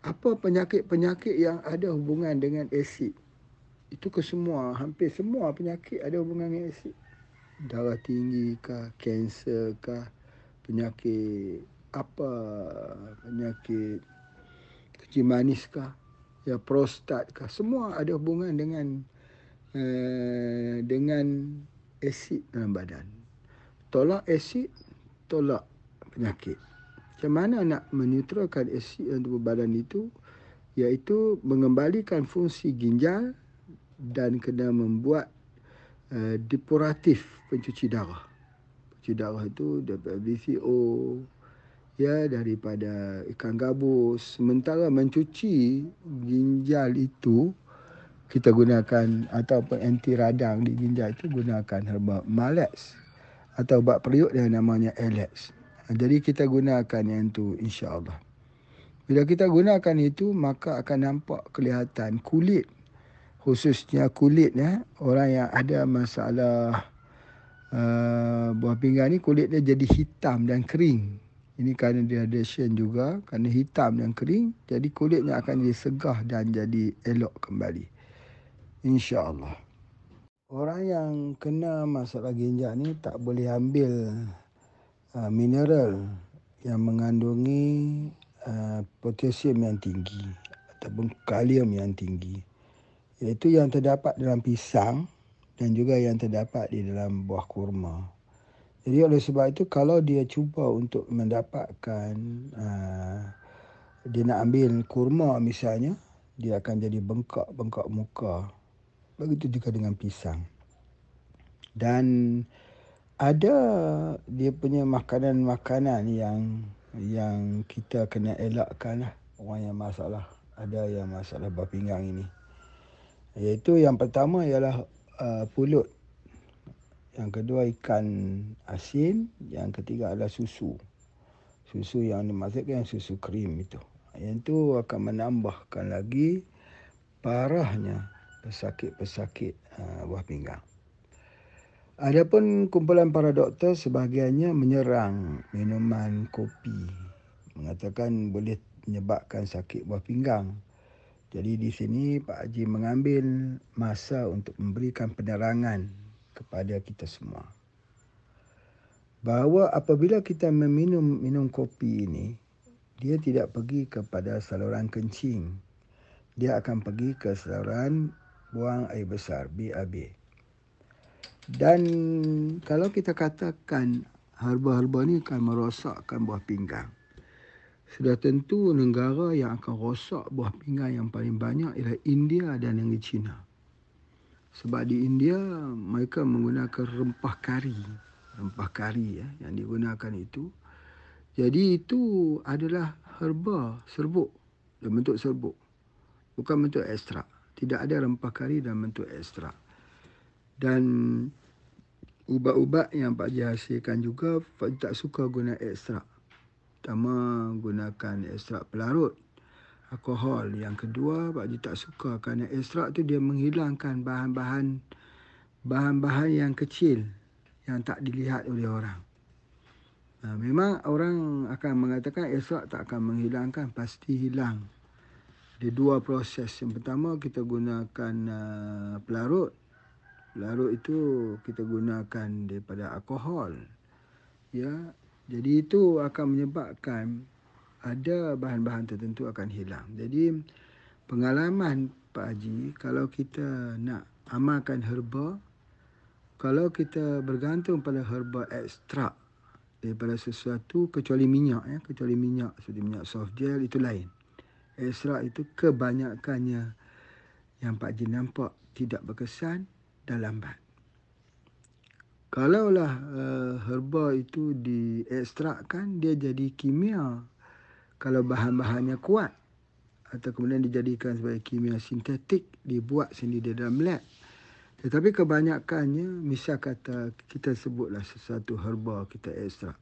Apa penyakit-penyakit yang ada hubungan dengan asid? Itu ke semua, hampir semua penyakit ada hubungan dengan asid. Darah tinggi kah, kanser kah, penyakit apa, penyakit kecil manis kah, ya prostat kah, semua ada hubungan dengan uh, dengan asid dalam badan. Tolak asid, tolak penyakit. Macam mana nak menetralkan asid dalam tubuh badan itu? Iaitu mengembalikan fungsi ginjal dan kena membuat uh, depuratif pencuci darah. Pencuci darah itu daripada VCO, ya, daripada ikan gabus. Sementara mencuci ginjal itu, kita gunakan ataupun anti radang di ginjal itu gunakan herba Malex atau ubat periuk yang namanya Alex. Jadi kita gunakan yang itu insya-Allah. Bila kita gunakan itu maka akan nampak kelihatan kulit khususnya kulit ya orang yang ada masalah uh, buah pinggang ni kulit dia jadi hitam dan kering. Ini kerana dehydration juga, kerana hitam dan kering, jadi kulitnya akan jadi segah dan jadi elok kembali. Insya-Allah. Orang yang kena masalah ginjal ni tak boleh ambil uh, mineral yang mengandungi uh, potasium yang tinggi ataupun kalium yang tinggi iaitu yang terdapat dalam pisang dan juga yang terdapat di dalam buah kurma. Jadi oleh sebab itu kalau dia cuba untuk mendapatkan uh, dia nak ambil kurma misalnya dia akan jadi bengkak-bengkak muka. Begitu juga dengan pisang. Dan ada dia punya makanan-makanan yang yang kita kena elakkan lah. Orang yang masalah. Ada yang masalah buah pinggang ini. Iaitu yang pertama ialah uh, pulut. Yang kedua ikan asin. Yang ketiga adalah susu. Susu yang dimaksudkan susu krim itu. Yang itu akan menambahkan lagi parahnya pesakit-pesakit uh, buah pinggang. Adapun kumpulan para doktor sebahagiannya menyerang minuman kopi. Mengatakan boleh menyebabkan sakit buah pinggang. Jadi di sini Pak Haji mengambil masa untuk memberikan penerangan kepada kita semua. Bahawa apabila kita meminum minum kopi ini, dia tidak pergi kepada saluran kencing. Dia akan pergi ke saluran buang air besar, BAB. Dan kalau kita katakan herba-herba ni akan merosakkan buah pinggang. Sudah tentu negara yang akan rosak buah pinggang yang paling banyak ialah India dan negeri China. Sebab di India mereka menggunakan rempah kari. Rempah kari ya, yang digunakan itu. Jadi itu adalah herba serbuk dalam bentuk serbuk. Bukan bentuk ekstrak. Tidak ada rempah kari dalam bentuk ekstrak. Dan ubat-ubat yang Pak Haji hasilkan juga Pak Haji tak suka guna ekstrak. Pertama gunakan ekstrak pelarut alkohol. Yang kedua Pak Haji tak suka kerana ekstrak tu dia menghilangkan bahan-bahan bahan-bahan yang kecil yang tak dilihat oleh orang. Nah, memang orang akan mengatakan ekstrak tak akan menghilangkan, pasti hilang. Ada dua proses. Yang pertama kita gunakan uh, pelarut larut itu kita gunakan daripada alkohol. Ya, jadi itu akan menyebabkan ada bahan-bahan tertentu akan hilang. Jadi pengalaman Pak Haji kalau kita nak amalkan herba kalau kita bergantung pada herba ekstrak daripada sesuatu kecuali minyak ya kecuali minyak seperti minyak soft gel itu lain. Ekstrak itu kebanyakannya yang Pak Haji nampak tidak berkesan dan lambat. Kalaulah uh, herba itu diekstrakkan, dia jadi kimia. Kalau bahan-bahannya kuat atau kemudian dijadikan sebagai kimia sintetik, dibuat sendiri di dalam lab. Tetapi kebanyakannya, misal kata kita sebutlah sesuatu herba kita ekstrak.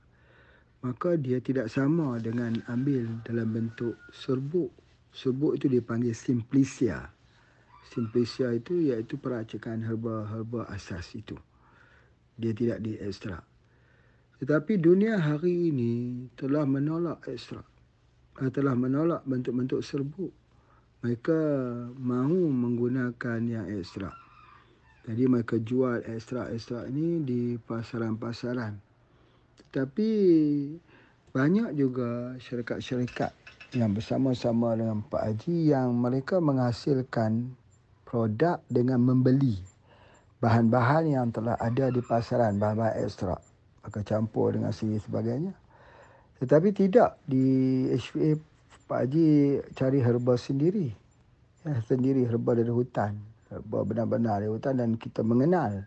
Maka dia tidak sama dengan ambil dalam bentuk serbuk. Serbuk itu dipanggil simplicia. Simplicia itu iaitu peracikan herba-herba asas itu. Dia tidak diekstrak. Tetapi dunia hari ini telah menolak ekstrak. Eh, telah menolak bentuk-bentuk serbuk. Mereka mahu menggunakan yang ekstrak. Jadi mereka jual ekstrak-ekstrak ini di pasaran-pasaran. Tetapi banyak juga syarikat-syarikat yang bersama-sama dengan Pak Haji yang mereka menghasilkan produk dengan membeli bahan-bahan yang telah ada di pasaran, bahan-bahan ekstra. Maka campur dengan sini sebagainya. Tetapi tidak di HPA Pak Haji cari herba sendiri. Ya, sendiri herba dari hutan. Herba benar-benar dari hutan dan kita mengenal.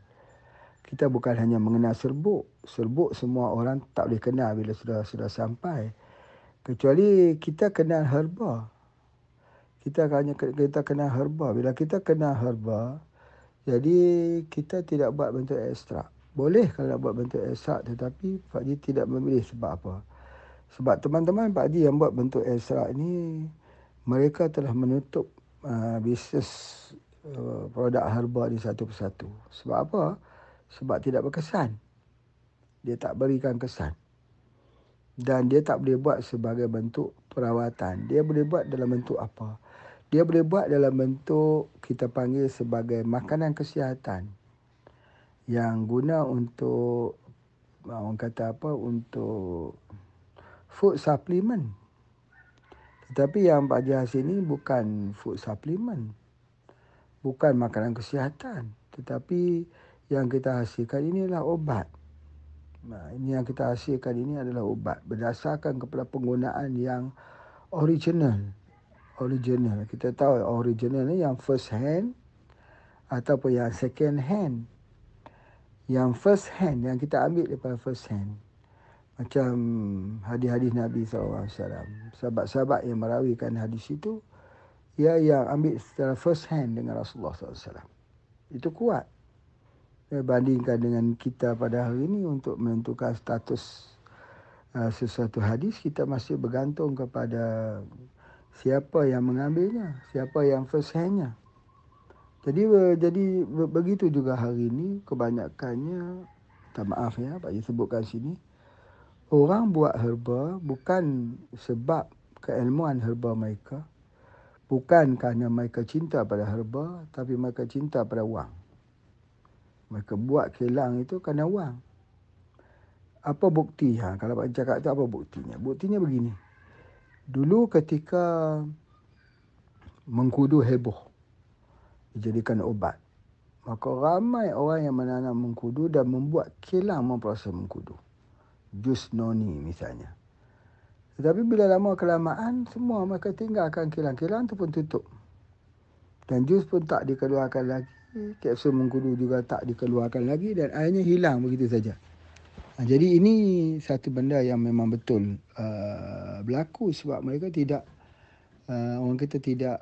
Kita bukan hanya mengenal serbuk. Serbuk semua orang tak boleh kenal bila sudah sudah sampai. Kecuali kita kenal herba kita hanya kita kena herba. Bila kita kena herba, jadi kita tidak buat bentuk ekstrak. Boleh kalau nak buat bentuk ekstrak tetapi Pak Haji tidak memilih sebab apa. Sebab teman-teman Pak Haji yang buat bentuk ekstrak ini, mereka telah menutup uh, bisnes uh, produk herba ini satu persatu. Sebab apa? Sebab tidak berkesan. Dia tak berikan kesan. Dan dia tak boleh buat sebagai bentuk perawatan. Dia boleh buat dalam bentuk apa? dia boleh buat dalam bentuk kita panggil sebagai makanan kesihatan yang guna untuk orang kata apa untuk food supplement tetapi yang Pak Jas ini bukan food supplement bukan makanan kesihatan tetapi yang kita hasilkan ini adalah obat nah, ini yang kita hasilkan ini adalah obat berdasarkan kepada penggunaan yang original original. Kita tahu original ni yang first hand ataupun yang second hand. Yang first hand yang kita ambil daripada first hand. Macam hadis-hadis Nabi SAW. Sahabat-sahabat yang merawikan hadis itu. Ya yang ambil secara first hand dengan Rasulullah SAW. Itu kuat. Bandingkan dengan kita pada hari ini untuk menentukan status uh, sesuatu hadis. Kita masih bergantung kepada siapa yang mengambilnya. Siapa yang first handnya. Jadi jadi begitu juga hari ini kebanyakannya tak maaf ya Pak sebutkan sini orang buat herba bukan sebab keilmuan herba mereka bukan kerana mereka cinta pada herba tapi mereka cinta pada wang mereka buat kilang itu kerana wang apa bukti ha kalau Pak cakap tu apa buktinya buktinya begini dulu ketika mengkudu heboh dijadikan obat. Maka ramai orang yang menanam mengkudu dan membuat kilang memproses mengkudu. Jus noni misalnya. Tetapi bila lama kelamaan, semua mereka tinggalkan kilang-kilang itu pun tutup. Dan jus pun tak dikeluarkan lagi. Kapsul mengkudu juga tak dikeluarkan lagi dan akhirnya hilang begitu saja. Ha, jadi ini satu benda yang memang betul uh, berlaku sebab mereka tidak, uh, orang kita tidak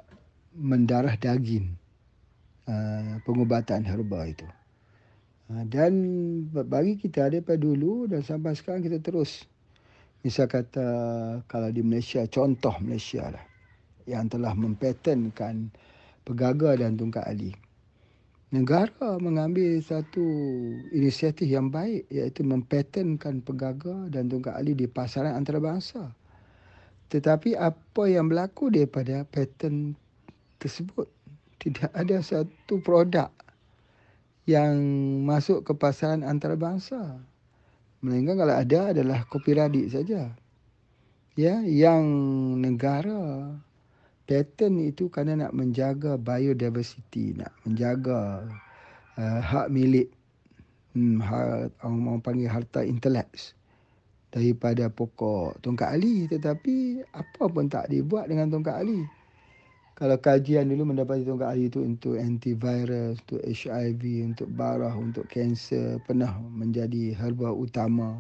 mendarah daging. Uh, pengubatan herba itu. Uh, dan bagi kita daripada dulu dan sampai sekarang kita terus. Misal kata kalau di Malaysia, contoh Malaysia lah. Yang telah mempatentkan pegaga dan tungkat ali. Negara mengambil satu inisiatif yang baik iaitu mempatentkan pegaga dan tungkat ali di pasaran antarabangsa. Tetapi apa yang berlaku daripada patent tersebut? tidak ada satu produk yang masuk ke pasaran antarabangsa. Melainkan kalau ada adalah kopi radik saja. Ya, yang negara patent itu kerana nak menjaga biodiversity, nak menjaga uh, hak milik hmm, hak, orang panggil harta intelek daripada pokok tongkat ali tetapi apa pun tak dibuat dengan tongkat ali kalau kajian dulu mendapati tongkat ali itu untuk antivirus, untuk HIV, untuk barah, untuk kanser, pernah menjadi herba utama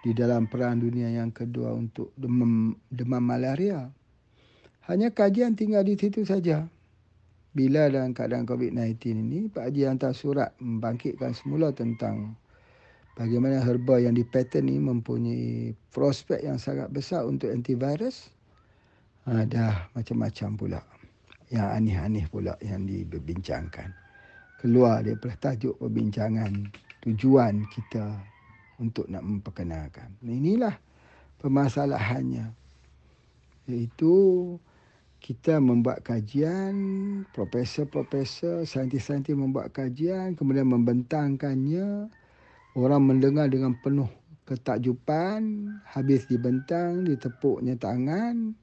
di dalam perang dunia yang kedua untuk demam, demam malaria. Hanya kajian tinggal di situ saja. Bila dalam keadaan COVID-19 ini, Pak Haji hantar surat membangkitkan semula tentang bagaimana herba yang dipatent ini mempunyai prospek yang sangat besar untuk antivirus. Ada macam-macam pula. Yang aneh-aneh pula yang dibincangkan. Keluar daripada tajuk perbincangan tujuan kita untuk nak memperkenalkan. Inilah permasalahannya. Iaitu kita membuat kajian profesor-profesor saintis-saintis membuat kajian kemudian membentangkannya orang mendengar dengan penuh ketakjuban habis dibentang ditepuknya tangan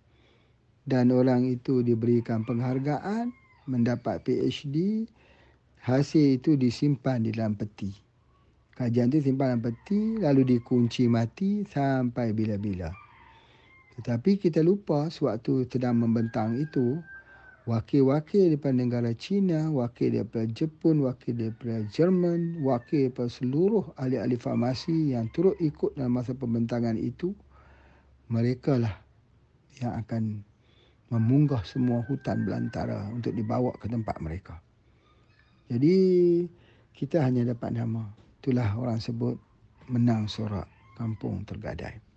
dan orang itu diberikan penghargaan, mendapat PhD, hasil itu disimpan di dalam peti. Kajian itu simpan dalam peti, lalu dikunci mati sampai bila-bila. Tetapi kita lupa sewaktu sedang membentang itu, wakil-wakil daripada negara China, wakil daripada Jepun, wakil daripada Jerman, wakil daripada seluruh ahli-ahli farmasi yang turut ikut dalam masa pembentangan itu, mereka lah yang akan memunggah semua hutan belantara untuk dibawa ke tempat mereka. Jadi kita hanya dapat nama. Itulah orang sebut menang sorak kampung tergadai.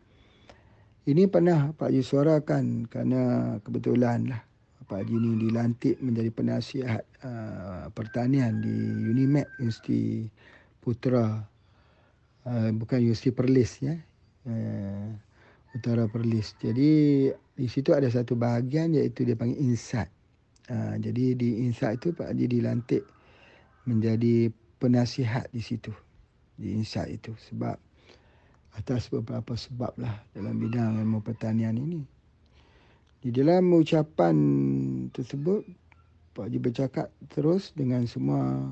Ini pernah Pak Haji suarakan kerana kebetulan lah Pak Haji ini dilantik menjadi penasihat uh, pertanian di UNIMED Universiti Putra uh, bukan Universiti Perlis ya. Uh, Utara Perlis. Jadi di situ ada satu bahagian iaitu dia panggil insat. Ha, jadi di insat itu Pak Haji dilantik menjadi penasihat di situ. Di insat itu. Sebab atas beberapa sebab lah dalam bidang ilmu pertanian ini. Di dalam ucapan tersebut, Pak Haji bercakap terus dengan semua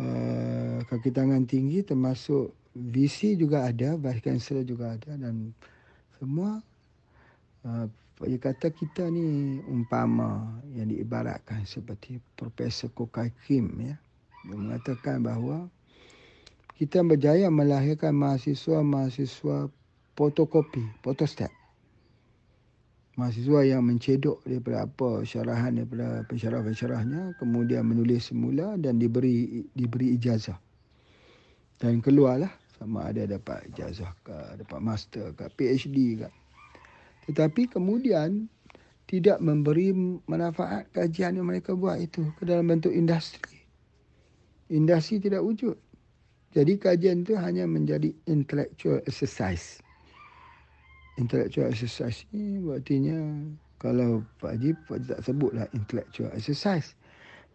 uh, kaki tangan tinggi termasuk visi juga ada, vice chancellor juga ada dan semua uh, Pak Haji kata kita ni umpama yang diibaratkan seperti Profesor Kokai Kim ya. Dia mengatakan bahawa kita berjaya melahirkan mahasiswa-mahasiswa fotokopi, photostat. Mahasiswa yang mencedok daripada apa syarahan daripada pensyarah-pensyarahnya, kemudian menulis semula dan diberi diberi ijazah. Dan keluarlah sama ada dapat ijazah ke, dapat master ke, PhD ke. Tetapi kemudian tidak memberi manfaat kajian yang mereka buat itu ke dalam bentuk industri. Industri tidak wujud. Jadi kajian itu hanya menjadi intellectual exercise. Intellectual exercise ni artinya kalau Pak Haji, Pak Haji tak sebutlah intellectual exercise.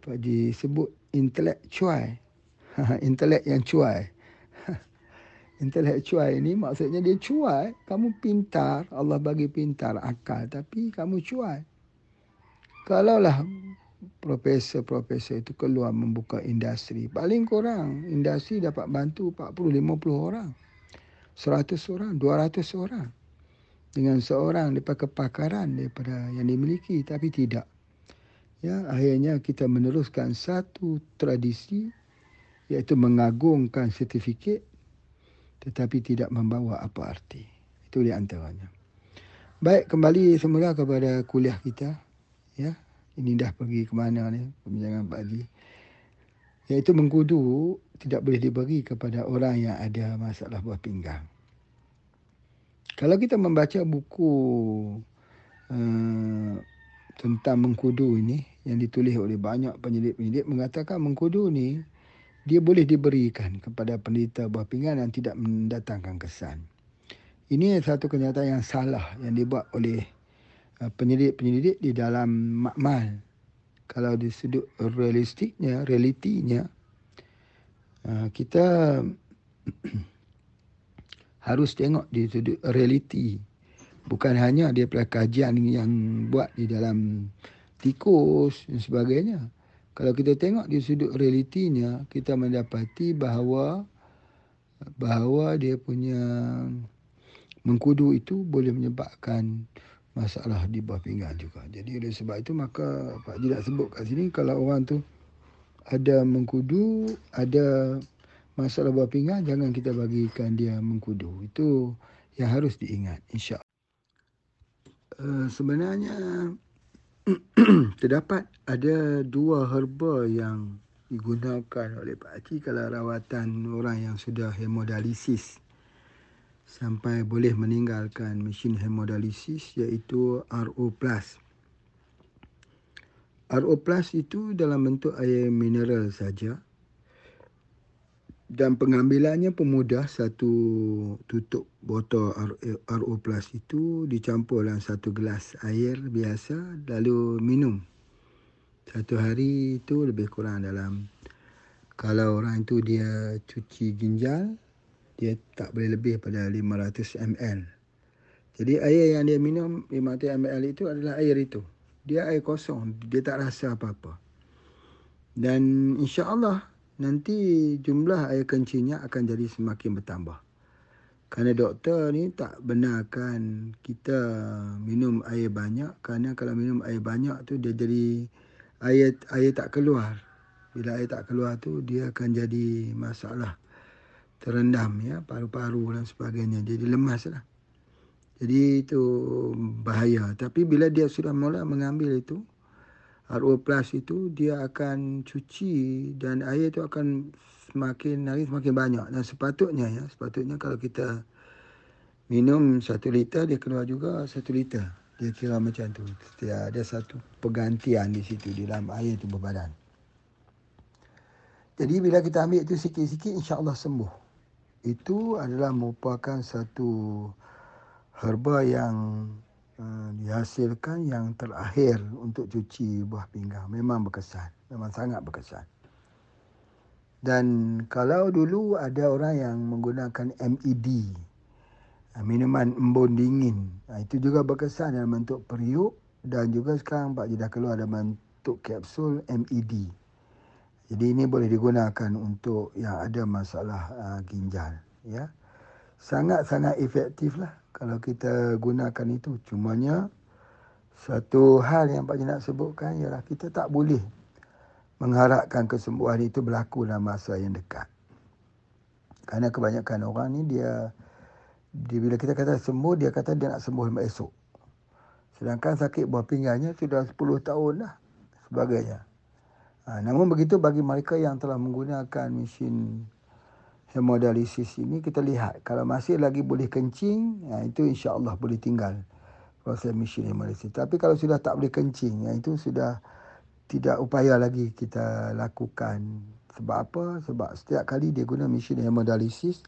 Pak Haji sebut intellectual. Intelek yang cuai intellectual ini maksudnya dia cuai. Kamu pintar, Allah bagi pintar akal tapi kamu cuai. Kalaulah profesor-profesor itu keluar membuka industri, paling kurang industri dapat bantu 40-50 orang. 100 orang, 200 orang. Dengan seorang daripada kepakaran daripada yang dimiliki tapi tidak. Ya, akhirnya kita meneruskan satu tradisi iaitu mengagungkan sertifikat tetapi tidak membawa apa arti. Itu di antaranya. Baik, kembali semula kepada kuliah kita. Ya, ini dah pergi ke mana ni, pembincangan Pak Haji. Iaitu mengkudu tidak boleh diberi kepada orang yang ada masalah buah pinggang. Kalau kita membaca buku uh, tentang mengkudu ini yang ditulis oleh banyak penyelidik-penyelidik mengatakan mengkudu ni dia boleh diberikan kepada penderita buah pinggan yang tidak mendatangkan kesan. Ini satu kenyataan yang salah yang dibuat oleh penyelidik-penyelidik di dalam makmal. Kalau di sudut realistiknya, realitinya, uh, kita harus tengok di sudut realiti. Bukan hanya dia kajian yang buat di dalam tikus dan sebagainya. Kalau kita tengok di sudut realitinya, kita mendapati bahawa bahawa dia punya mengkudu itu boleh menyebabkan masalah di bawah pinggang juga. Jadi oleh sebab itu maka Pak nak sebut kat sini kalau orang tu ada mengkudu, ada masalah bawah pinggang, jangan kita bagikan dia mengkudu. Itu yang harus diingat insya Uh, sebenarnya terdapat ada dua herba yang digunakan oleh Pak Haji kalau rawatan orang yang sudah hemodialisis sampai boleh meninggalkan mesin hemodialisis iaitu RO+. RO+ itu dalam bentuk air mineral saja. Dan pengambilannya pemudah satu tutup botol RO itu dicampur dalam satu gelas air biasa lalu minum. Satu hari itu lebih kurang dalam. Kalau orang itu dia cuci ginjal dia tak boleh lebih pada 500 ml jadi air yang dia minum 500 ml itu adalah air itu dia air kosong dia tak rasa apa-apa dan insya-Allah nanti jumlah air kencingnya akan jadi semakin bertambah. Kerana doktor ni tak benarkan kita minum air banyak kerana kalau minum air banyak tu dia jadi air air tak keluar. Bila air tak keluar tu dia akan jadi masalah terendam ya paru-paru dan sebagainya. Jadi lemas lah. Jadi itu bahaya. Tapi bila dia sudah mula mengambil itu, RO plus itu dia akan cuci dan air itu akan semakin hari semakin banyak dan sepatutnya ya sepatutnya kalau kita minum satu liter dia keluar juga satu liter dia kira macam tu dia ada satu pergantian di situ di dalam air itu berbadan jadi bila kita ambil itu sikit-sikit insya-Allah sembuh itu adalah merupakan satu herba yang Ah, dihasilkan yang terakhir untuk cuci buah pinggang. Memang berkesan. Memang sangat berkesan. Dan kalau dulu ada orang yang menggunakan MED, ah, minuman embun dingin, ah, itu juga berkesan dalam bentuk periuk dan juga sekarang Pak Jidah keluar dalam bentuk kapsul MED. Jadi ini boleh digunakan untuk yang ada masalah ginjal. Ya, Sangat-sangat efektif lah kalau kita gunakan itu cumanya Satu hal yang Pak nak sebutkan ialah kita tak boleh mengharapkan kesembuhan itu berlaku dalam masa yang dekat. Kerana kebanyakan orang ni dia, dia bila kita kata sembuh, dia kata dia nak sembuh esok. Sedangkan sakit buah pinggangnya sudah 10 tahun dah sebagainya. Ha, namun begitu bagi mereka yang telah menggunakan mesin hemodialisis ini kita lihat kalau masih lagi boleh kencing ha, itu insya-Allah boleh tinggal proses mesin hemodialisis. Tapi kalau sudah tak boleh kencing ha, itu sudah tidak upaya lagi kita lakukan. Sebab apa? Sebab setiap kali dia guna mesin hemodialisis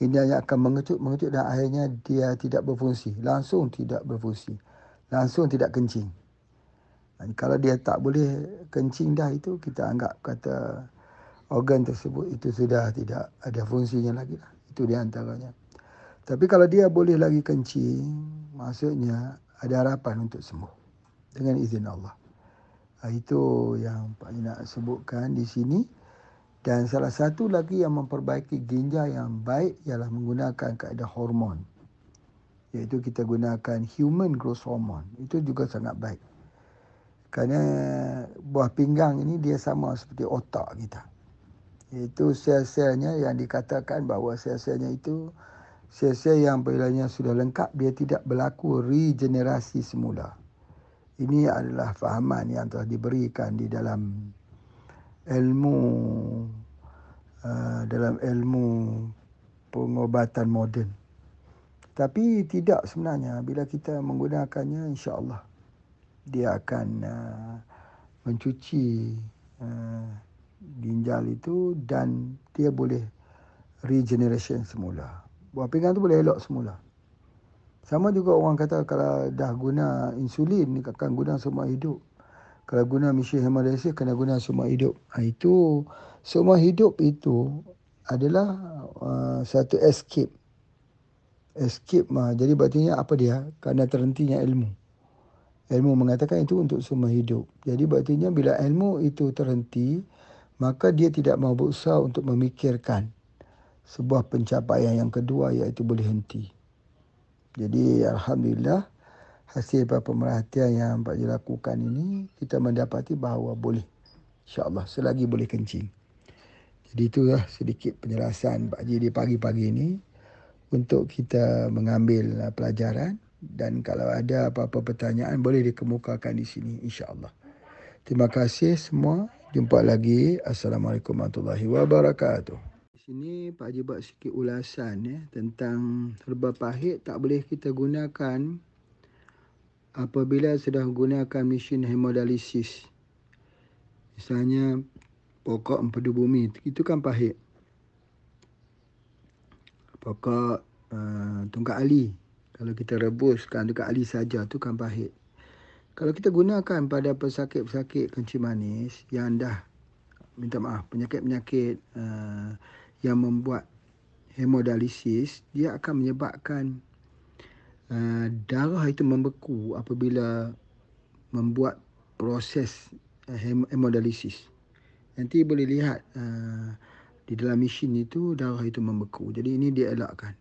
ini hanya akan mengecut-mengecut dan akhirnya dia tidak berfungsi. Langsung tidak berfungsi langsung tidak kencing. Dan kalau dia tak boleh kencing dah itu kita anggap kata organ tersebut itu sudah tidak ada fungsinya lagi lah. Itu di antaranya. Tapi kalau dia boleh lagi kencing, maksudnya ada harapan untuk sembuh dengan izin Allah. Ha, itu yang Pak nak sebutkan di sini. Dan salah satu lagi yang memperbaiki ginjal yang baik ialah menggunakan kaedah hormon iaitu kita gunakan human growth hormone itu juga sangat baik kerana buah pinggang ini dia sama seperti otak kita. Iaitu sel-selnya yang dikatakan bahawa sel-selnya itu sel-sel yang apabila sudah lengkap dia tidak berlaku regenerasi semula. Ini adalah fahaman yang telah diberikan di dalam ilmu uh, dalam ilmu pengobatan moden. Tapi tidak sebenarnya bila kita menggunakannya insya-Allah dia akan uh, mencuci uh, ginjal itu dan dia boleh regeneration semula. Buah pinggang tu boleh elok semula. Sama juga orang kata kalau dah guna insulin ni akan guna semua hidup. Kalau guna mesin hemodialisis kena guna semua hidup. Ha, itu semua hidup itu adalah uh, satu escape escape mah. Jadi berarti apa dia? Karena terhentinya ilmu. Ilmu mengatakan itu untuk semua hidup. Jadi berarti bila ilmu itu terhenti, maka dia tidak mahu berusaha untuk memikirkan sebuah pencapaian yang kedua iaitu boleh henti. Jadi alhamdulillah hasil pemerhatian yang Pak Ji lakukan ini kita mendapati bahawa boleh. InsyaAllah selagi boleh kencing. Jadi itulah sedikit penjelasan Pak Ji di pagi-pagi ini untuk kita mengambil uh, pelajaran dan kalau ada apa-apa pertanyaan boleh dikemukakan di sini insya-Allah. Terima kasih semua. Jumpa lagi. Assalamualaikum warahmatullahi wabarakatuh. Di sini Pak Haji buat sikit ulasan ya tentang herba pahit tak boleh kita gunakan apabila sedang gunakan mesin hemodialisis. Misalnya pokok empedu bumi itu kan pahit pokok uh, tungkat ali. Kalau kita rebuskan tungkat ali saja tu kan pahit. Kalau kita gunakan pada pesakit-pesakit kencing manis yang dah minta maaf penyakit-penyakit uh, yang membuat hemodialisis dia akan menyebabkan uh, darah itu membeku apabila membuat proses uh, hemodialisis. Nanti boleh lihat uh, di dalam mesin itu darah itu membeku. Jadi ini dia elakkan.